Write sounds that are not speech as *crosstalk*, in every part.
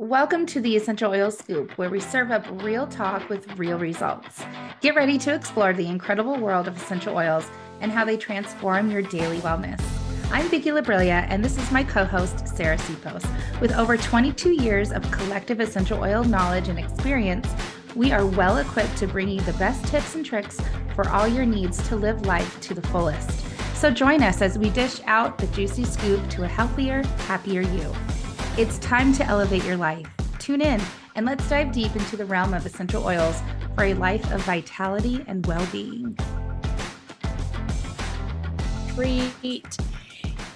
Welcome to the Essential Oil Scoop, where we serve up real talk with real results. Get ready to explore the incredible world of essential oils and how they transform your daily wellness. I'm Vicki Labrilla, and this is my co host, Sarah Sipos. With over 22 years of collective essential oil knowledge and experience, we are well equipped to bring you the best tips and tricks for all your needs to live life to the fullest. So join us as we dish out the juicy scoop to a healthier, happier you. It's time to elevate your life. Tune in and let's dive deep into the realm of essential oils for a life of vitality and well being. Treat,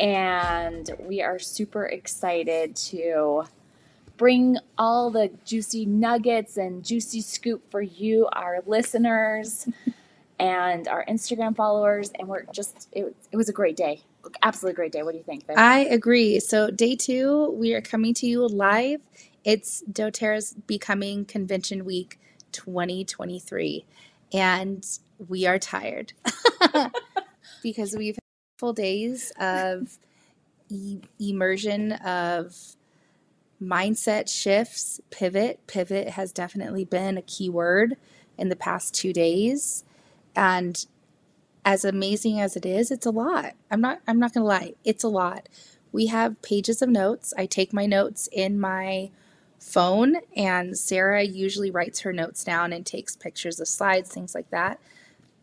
and we are super excited to bring all the juicy nuggets and juicy scoop for you, our listeners. *laughs* and our Instagram followers, and we're just it, it was a great day absolutely great day. What do you think? Babe? I agree. So day two, we are coming to you live. It's doTERRA's Becoming Convention Week 2023, and we are tired *laughs* because we've had full days of e- immersion of mindset shifts, pivot. Pivot has definitely been a key word in the past two days. And as amazing as it is, it's a lot. I'm not I'm not going to lie. It's a lot. We have pages of notes. I take my notes in my phone and Sarah usually writes her notes down and takes pictures of slides, things like that.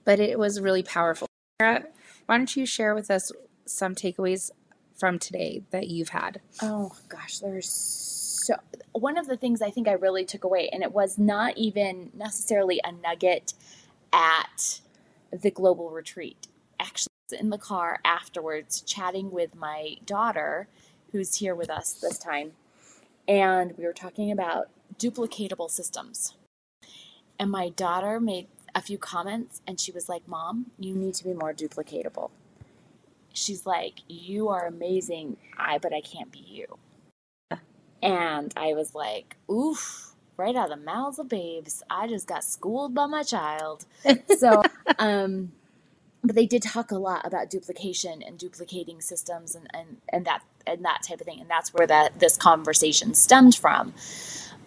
But it was really powerful. Sarah, why don't you share with us some takeaways from today that you've had? Oh gosh, there's so one of the things I think I really took away and it was not even necessarily a nugget at the global retreat. Actually, in the car afterwards, chatting with my daughter, who's here with us this time, and we were talking about duplicatable systems. And my daughter made a few comments, and she was like, Mom, you need to be more duplicatable. She's like, You are amazing, I but I can't be you. And I was like, Oof right out of the mouths of babes. I just got schooled by my child. *laughs* So, um, but they did talk a lot about duplication and duplicating systems and, and, and that and that type of thing. And that's where that this conversation stemmed from.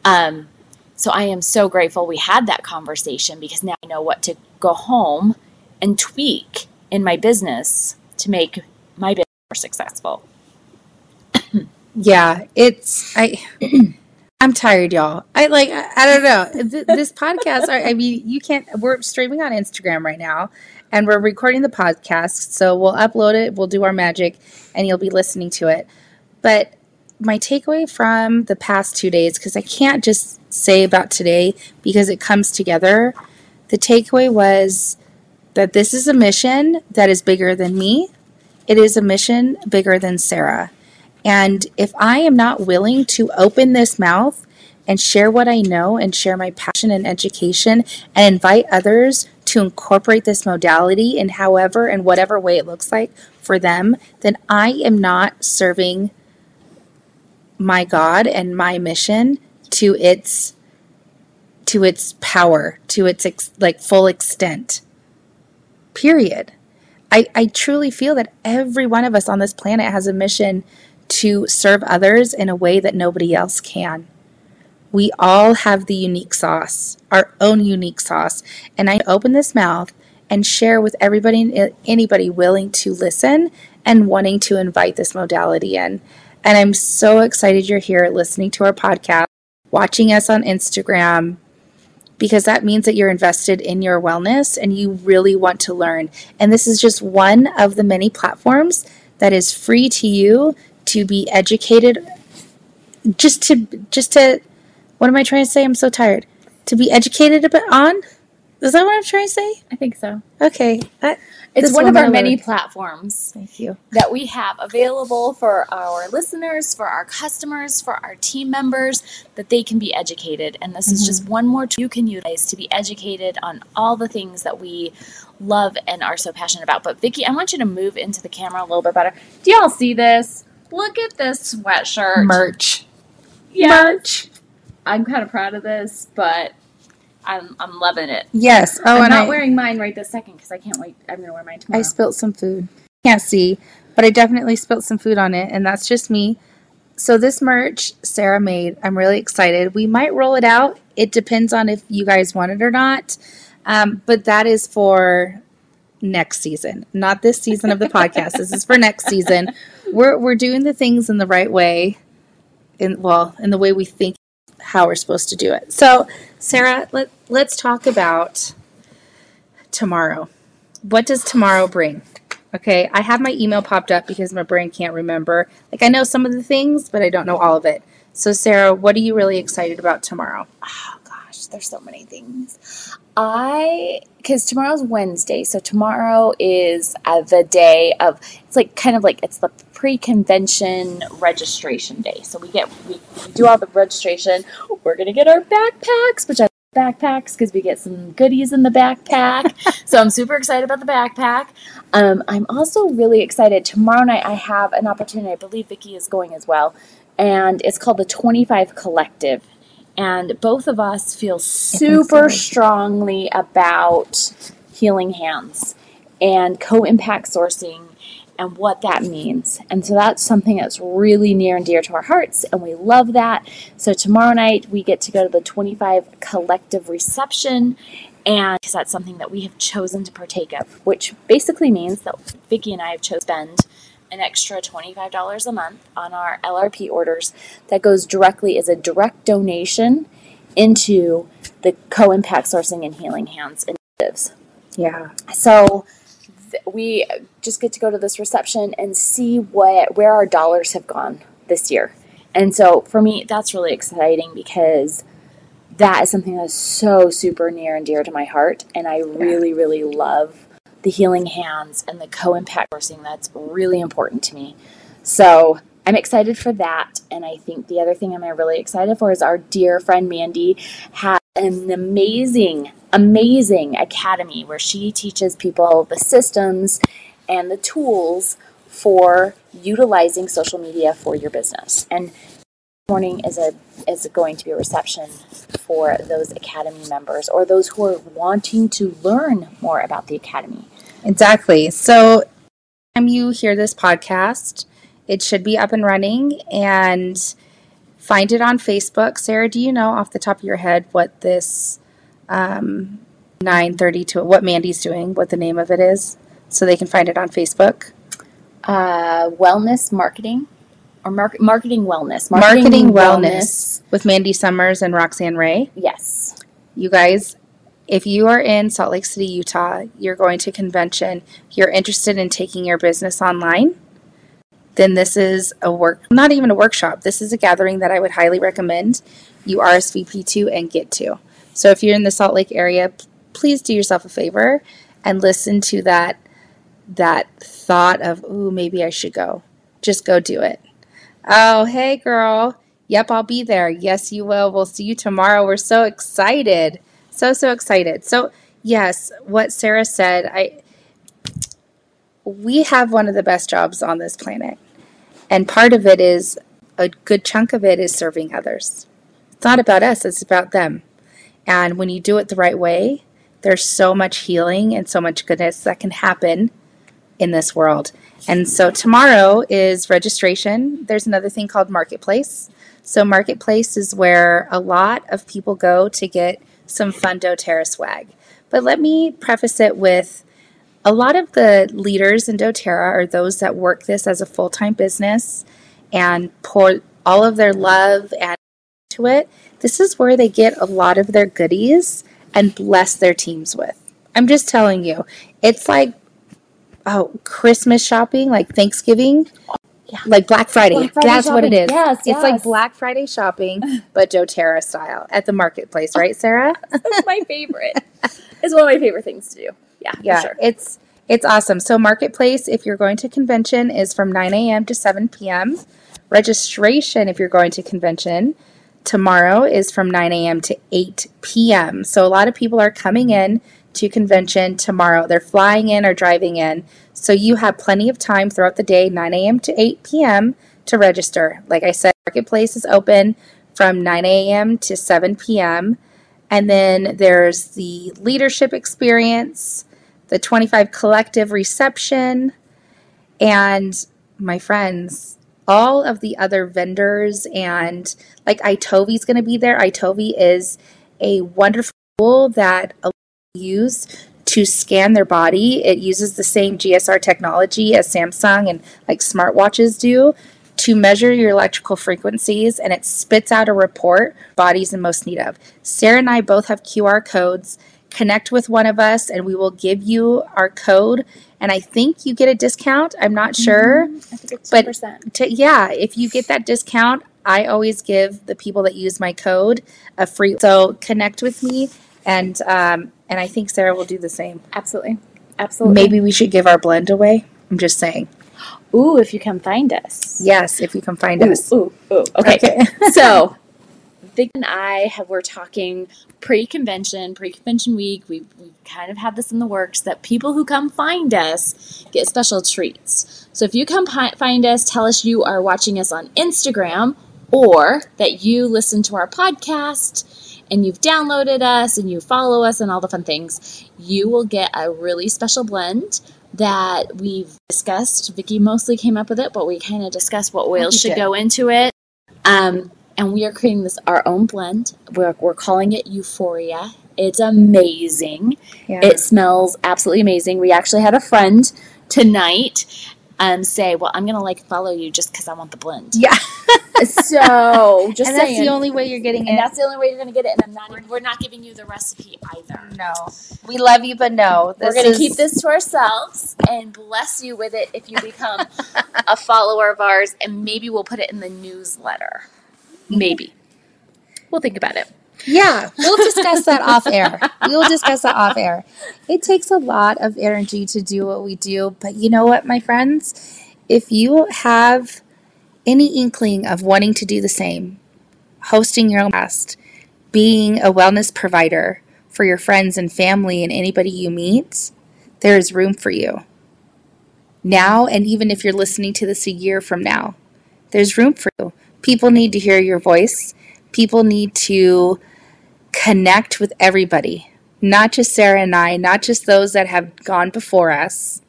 Um, so I am so grateful we had that conversation because now I know what to go home and tweak in my business to make my business more successful. yeah, it's I *clears throat* I'm tired, y'all. I like, I, I don't know. *laughs* this podcast, I, I mean, you can't, we're streaming on Instagram right now and we're recording the podcast. So we'll upload it, we'll do our magic, and you'll be listening to it. But my takeaway from the past two days, because I can't just say about today because it comes together, the takeaway was that this is a mission that is bigger than me. It is a mission bigger than Sarah. And if I am not willing to open this mouth and share what I know and share my passion and education and invite others to incorporate this modality in however and whatever way it looks like for them, then I am not serving my God and my mission to its to its power, to its ex- like full extent. Period. I, I truly feel that every one of us on this planet has a mission to serve others in a way that nobody else can. We all have the unique sauce, our own unique sauce. And I open this mouth and share with everybody anybody willing to listen and wanting to invite this modality in. And I'm so excited you're here listening to our podcast, watching us on Instagram, because that means that you're invested in your wellness and you really want to learn. And this is just one of the many platforms that is free to you to be educated just to just to what am I trying to say? I'm so tired. To be educated about on? Is that what I'm trying to say? I think so. Okay. That, it's one of our many platforms. Thank you. That we have available for our listeners, for our customers, for our team members, that they can be educated. And this mm-hmm. is just one more tool you can utilize to be educated on all the things that we love and are so passionate about. But Vicki, I want you to move into the camera a little bit better. Do y'all see this? Look at this sweatshirt. Merch. Yes. Merch. I'm kind of proud of this, but I'm, I'm loving it. Yes. Oh, I'm not I, wearing mine right this second because I can't wait. I'm going to wear mine tomorrow. I spilt some food. Can't see, but I definitely spilt some food on it, and that's just me. so this merch Sarah made, I'm really excited. We might roll it out. It depends on if you guys want it or not. Um, but that is for next season, not this season of the *laughs* podcast. This is for next season. We're we're doing the things in the right way, in well, in the way we think how we're supposed to do it. So, Sarah, let let's talk about tomorrow. What does tomorrow bring? Okay, I have my email popped up because my brain can't remember. Like I know some of the things, but I don't know all of it. So, Sarah, what are you really excited about tomorrow? Oh gosh, there's so many things. I because tomorrow's Wednesday, so tomorrow is uh, the day of. It's like kind of like it's the pre-convention registration day. So we get we, we do all the registration. We're gonna get our backpacks, which I backpacks because we get some goodies in the backpack. *laughs* so I'm super excited about the backpack. Um, I'm also really excited. Tomorrow night I have an opportunity. I believe Vicki is going as well, and it's called the 25 Collective. And both of us feel super so. strongly about healing hands and co-impact sourcing and what that means. And so that's something that's really near and dear to our hearts, and we love that. So tomorrow night we get to go to the 25 collective reception, and because that's something that we have chosen to partake of, which basically means that Vicki and I have chosen to spend an extra $25 a month on our LRP orders that goes directly as a direct donation into the co-impact sourcing and healing hands initiatives. Yeah. So we just get to go to this reception and see what where our dollars have gone this year. And so for me, that's really exciting because that is something that's so super near and dear to my heart. And I really, really love the healing hands and the co impact sourcing. That's really important to me. So I'm excited for that. And I think the other thing I'm really excited for is our dear friend Mandy has an amazing, amazing academy where she teaches people the systems and the tools for utilizing social media for your business. And morning is a is going to be a reception for those academy members or those who are wanting to learn more about the academy. Exactly. So, time you hear this podcast, it should be up and running and find it on Facebook. Sarah, do you know off the top of your head what this um, 9:30 to what Mandy's doing, what the name of it is, so they can find it on Facebook? Uh, wellness marketing or mar- marketing wellness. Marketing, marketing wellness. wellness with Mandy Summers and Roxanne Ray. Yes. You guys, if you are in Salt Lake City, Utah, you're going to convention, you're interested in taking your business online, then this is a work, not even a workshop. This is a gathering that I would highly recommend you RSVP to and get to. So if you're in the Salt Lake area, please do yourself a favor and listen to that that thought of, "Ooh, maybe I should go." Just go do it. Oh, hey girl. Yep, I'll be there. Yes, you will. We'll see you tomorrow. We're so excited. So so excited. So, yes, what Sarah said, I we have one of the best jobs on this planet. And part of it is a good chunk of it is serving others. It's not about us, it's about them. And when you do it the right way, there's so much healing and so much goodness that can happen in this world. And so tomorrow is registration. There's another thing called Marketplace. So, Marketplace is where a lot of people go to get some fun doTERRA swag. But let me preface it with a lot of the leaders in doTERRA are those that work this as a full time business and pour all of their love and to it. This is where they get a lot of their goodies and bless their teams with. I'm just telling you, it's like oh Christmas shopping, like Thanksgiving. Yeah. Like Black Friday. Black Friday That's shopping. what it is. Yes, it's yes. like Black Friday shopping, but doTERRA style at the marketplace, right, Sarah? *laughs* That's my favorite. it's one of my favorite things to do. Yeah, yeah, sure. it's it's awesome. So marketplace, if you're going to convention, is from 9 a.m. to 7 p.m. Registration, if you're going to convention, tomorrow is from 9 a.m. to 8 p.m. So a lot of people are coming in to convention tomorrow. They're flying in or driving in. So you have plenty of time throughout the day, 9 a.m. to 8 p.m. to register. Like I said, marketplace is open from 9 a.m. to 7 p.m. And then there's the leadership experience, the 25 collective reception, and my friends, all of the other vendors and like Itovi's going to be there. Itovi is a wonderful tool that use to scan their body. It uses the same GSR technology as Samsung and like smartwatches do to measure your electrical frequencies and it spits out a report bodies in most need of. Sarah and I both have QR codes. Connect with one of us and we will give you our code and I think you get a discount. I'm not sure. Mm-hmm. I think it's But 2%. to, yeah, if you get that discount, I always give the people that use my code a free. So connect with me, and um, and I think Sarah will do the same. Absolutely. Absolutely. Maybe we should give our blend away. I'm just saying. Ooh, if you come find us. Yes, if you can find Ooh, us. ooh, ooh. Okay. Okay. *laughs* so, Vic and I have we're talking pre-convention, pre-convention week. We we kind of had this in the works that people who come find us get special treats. So if you come pi- find us, tell us you are watching us on Instagram or that you listen to our podcast and you've downloaded us and you follow us and all the fun things, you will get a really special blend that we've discussed. Vicky mostly came up with it, but we kind of discussed what oils should did. go into it. Um, and we are creating this our own blend. We're, we're calling it Euphoria. It's amazing. Yeah. It smells absolutely amazing. We actually had a friend tonight um, say, "Well, I'm gonna like follow you just because I want the blend." yeah, *laughs* So just and that's the only way you're getting and it. that's the only way you're gonna get it. And I'm not. We're not giving you the recipe either. No, we love you, but no, We're gonna is- keep this to ourselves and bless you with it if you become *laughs* a follower of ours, and maybe we'll put it in the newsletter. Maybe we'll think about it. Yeah, we'll discuss that *laughs* off air. We will discuss that off air. It takes a lot of energy to do what we do, but you know what, my friends? If you have any inkling of wanting to do the same, hosting your own podcast, being a wellness provider for your friends and family and anybody you meet, there is room for you. Now, and even if you're listening to this a year from now, there's room for you. People need to hear your voice. People need to connect with everybody, not just Sarah and I, not just those that have gone before us.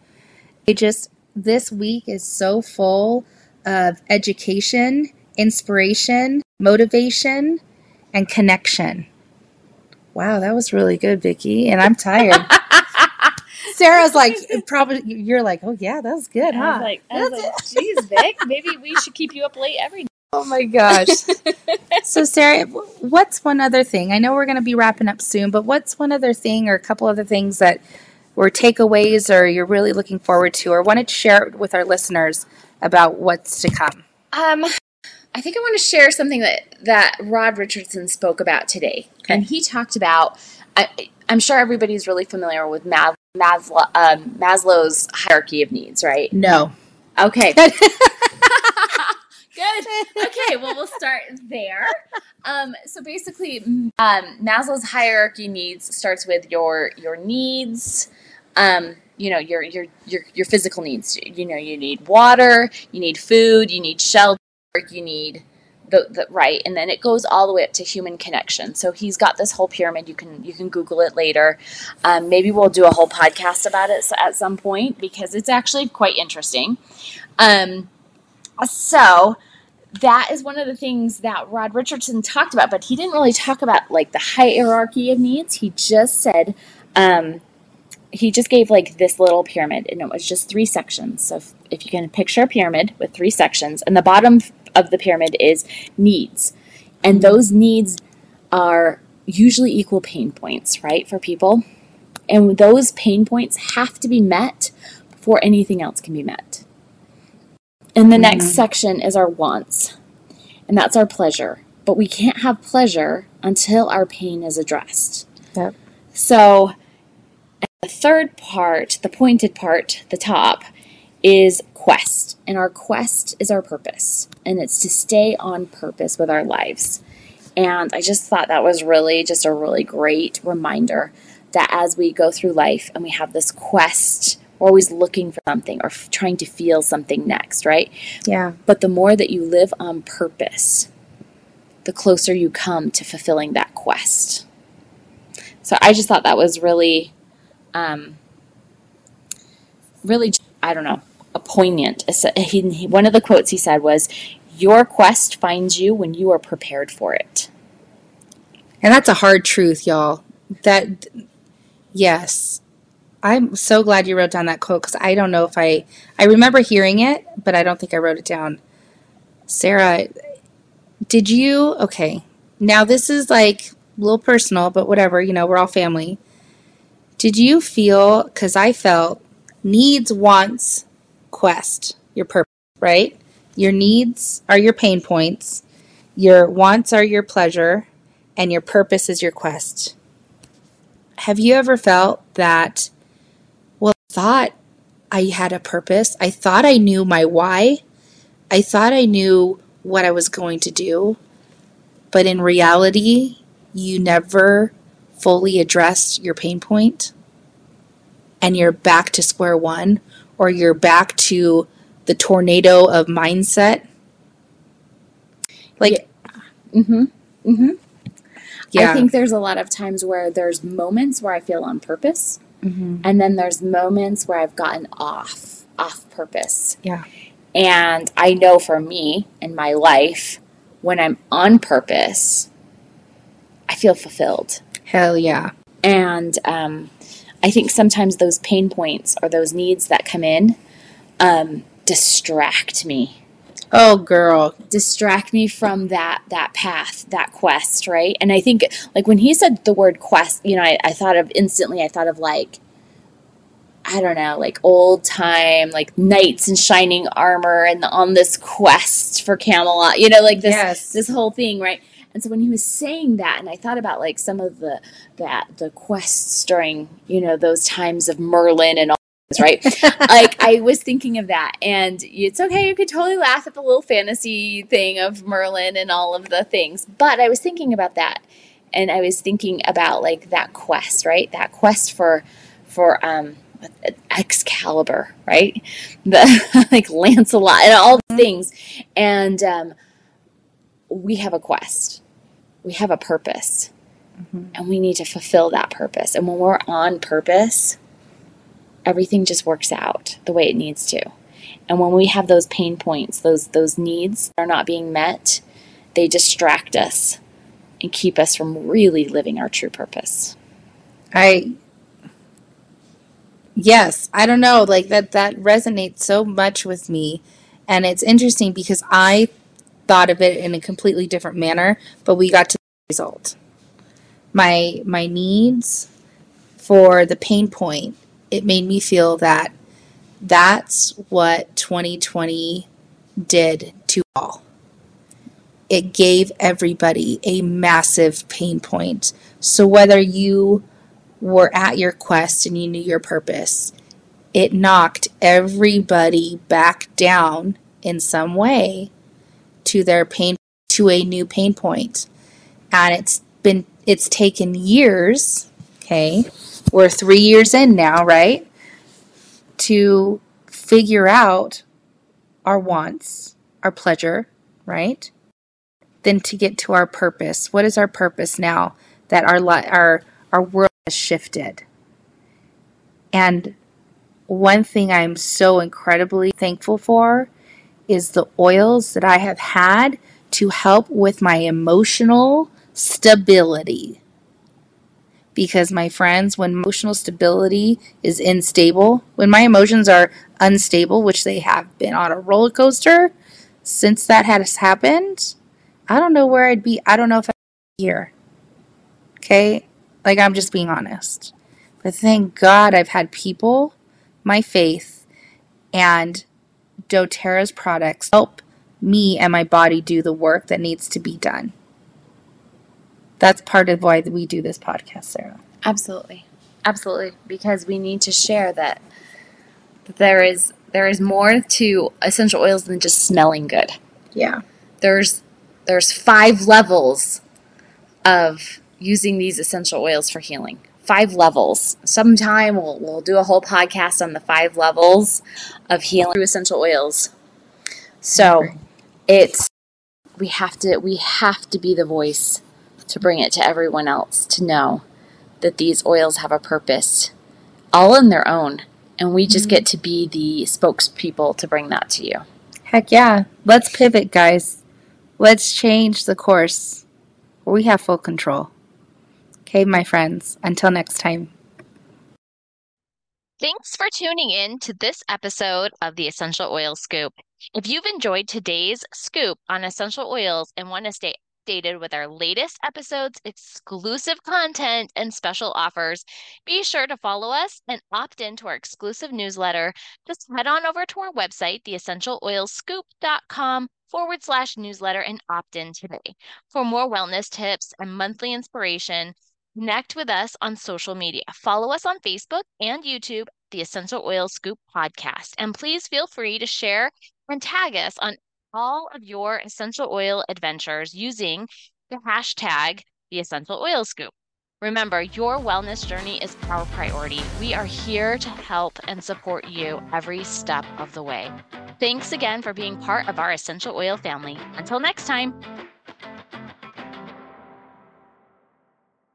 It just, this week is so full of education, inspiration, motivation, and connection. Wow, that was really good, Vicki, and I'm tired. *laughs* Sarah's like, probably, you're like, oh yeah, that was good, I huh? was like, I was like, geez, Vic, maybe we should keep you up late every. Oh my gosh. *laughs* so, Sarah, what's one other thing? I know we're going to be wrapping up soon, but what's one other thing or a couple other things that were takeaways or you're really looking forward to or wanted to share with our listeners about what's to come? Um, I think I want to share something that that Rod Richardson spoke about today, and he talked about. I, I'm sure everybody's really familiar with Mas- Maslow, um, Maslow's hierarchy of needs, right? No. Okay. *laughs* Okay, well, we'll start there. Um, so basically, um, Maslow's hierarchy needs starts with your your needs. Um, you know your your your your physical needs. You know you need water, you need food, you need shelter, you need the, the right, and then it goes all the way up to human connection. So he's got this whole pyramid. You can you can Google it later. Um, maybe we'll do a whole podcast about it at some point because it's actually quite interesting. Um, so that is one of the things that Rod Richardson talked about, but he didn't really talk about like the hierarchy of needs. He just said, um, he just gave like this little pyramid, and it was just three sections. So if, if you can picture a pyramid with three sections, and the bottom of the pyramid is needs, and those needs are usually equal pain points, right, for people. And those pain points have to be met before anything else can be met. And the next mm-hmm. section is our wants, and that's our pleasure. But we can't have pleasure until our pain is addressed. Yep. So, the third part, the pointed part, the top, is quest. And our quest is our purpose, and it's to stay on purpose with our lives. And I just thought that was really just a really great reminder that as we go through life and we have this quest, we're always looking for something or f- trying to feel something next, right? Yeah. But the more that you live on purpose, the closer you come to fulfilling that quest. So I just thought that was really, um, really, I don't know, a poignant. He, he, one of the quotes he said was, "Your quest finds you when you are prepared for it." And that's a hard truth, y'all. That yes. I'm so glad you wrote down that quote cuz I don't know if I I remember hearing it, but I don't think I wrote it down. Sarah, did you okay. Now this is like a little personal, but whatever, you know, we're all family. Did you feel cuz I felt needs wants quest, your purpose, right? Your needs are your pain points, your wants are your pleasure, and your purpose is your quest. Have you ever felt that, thought I had a purpose? I thought I knew my why. I thought I knew what I was going to do. But in reality, you never fully addressed your pain point and you're back to square one or you're back to the tornado of mindset. Like, yeah. mm-hmm. Mm-hmm. Yeah. I think there's a lot of times where there's moments where I feel on purpose, mm-hmm. and then there's moments where I've gotten off off purpose. Yeah. And I know for me in my life, when I'm on purpose, I feel fulfilled. Hell yeah. And um, I think sometimes those pain points or those needs that come in um, distract me Oh, girl, distract me from that that path, that quest, right? And I think like when he said the word quest, you know, I, I thought of instantly. I thought of like I don't know, like old time, like knights in shining armor and on this quest for Camelot, you know, like this yes. this whole thing, right? And so when he was saying that, and I thought about like some of the that the quests during you know those times of Merlin and all *laughs* right? like I was thinking of that, and it's okay. You could totally laugh at the little fantasy thing of Merlin and all of the things, but I was thinking about that, and I was thinking about like that quest, right? That quest for for um Excalibur, right? The *laughs* like Lancelot and all the things, and um, we have a quest, we have a purpose. Mm-hmm. And we need to fulfill that purpose. And when we're on purpose, everything just works out the way it needs to. And when we have those pain points, those those needs are not being met, they distract us and keep us from really living our true purpose. I Yes, I don't know, like that that resonates so much with me. And it's interesting because I thought of it in a completely different manner, but we got to the result. My my needs for the pain point it made me feel that that's what 2020 did to all. It gave everybody a massive pain point. So whether you were at your quest and you knew your purpose, it knocked everybody back down in some way to their pain to a new pain point. And it's been it's taken years, okay, we're three years in now, right? To figure out our wants, our pleasure, right? Then to get to our purpose. What is our purpose now that our our our world has shifted? And one thing I'm so incredibly thankful for is the oils that I have had to help with my emotional stability because my friends, when emotional stability is unstable, when my emotions are unstable, which they have been on a roller coaster since that has happened, I don't know where I'd be. I don't know if I'd be here. Okay? Like, I'm just being honest. But thank God I've had people, my faith, and doTERRA's products help me and my body do the work that needs to be done that's part of why we do this podcast, Sarah. Absolutely. Absolutely. Because we need to share that there is there is more to essential oils than just smelling good. Yeah. There's there's five levels of using these essential oils for healing. Five levels. Sometime we'll, we'll do a whole podcast on the five levels of healing through essential oils. So it's we have to we have to be the voice to bring it to everyone else to know that these oils have a purpose all in their own And we just mm-hmm. get to be the spokespeople to bring that to you. Heck yeah. Let's pivot, guys. Let's change the course. We have full control. Okay, my friends. Until next time. Thanks for tuning in to this episode of the Essential Oil Scoop. If you've enjoyed today's scoop on essential oils and want to stay updated with our latest episodes, exclusive content, and special offers, be sure to follow us and opt into our exclusive newsletter. Just head on over to our website, theessentialoilscoop.com forward slash newsletter and opt in today. For more wellness tips and monthly inspiration, connect with us on social media. Follow us on Facebook and YouTube, the Essential Oil Scoop podcast. And please feel free to share and tag us on all of your essential oil adventures using the hashtag the essential oil scoop. Remember, your wellness journey is our priority. We are here to help and support you every step of the way. Thanks again for being part of our essential oil family. Until next time.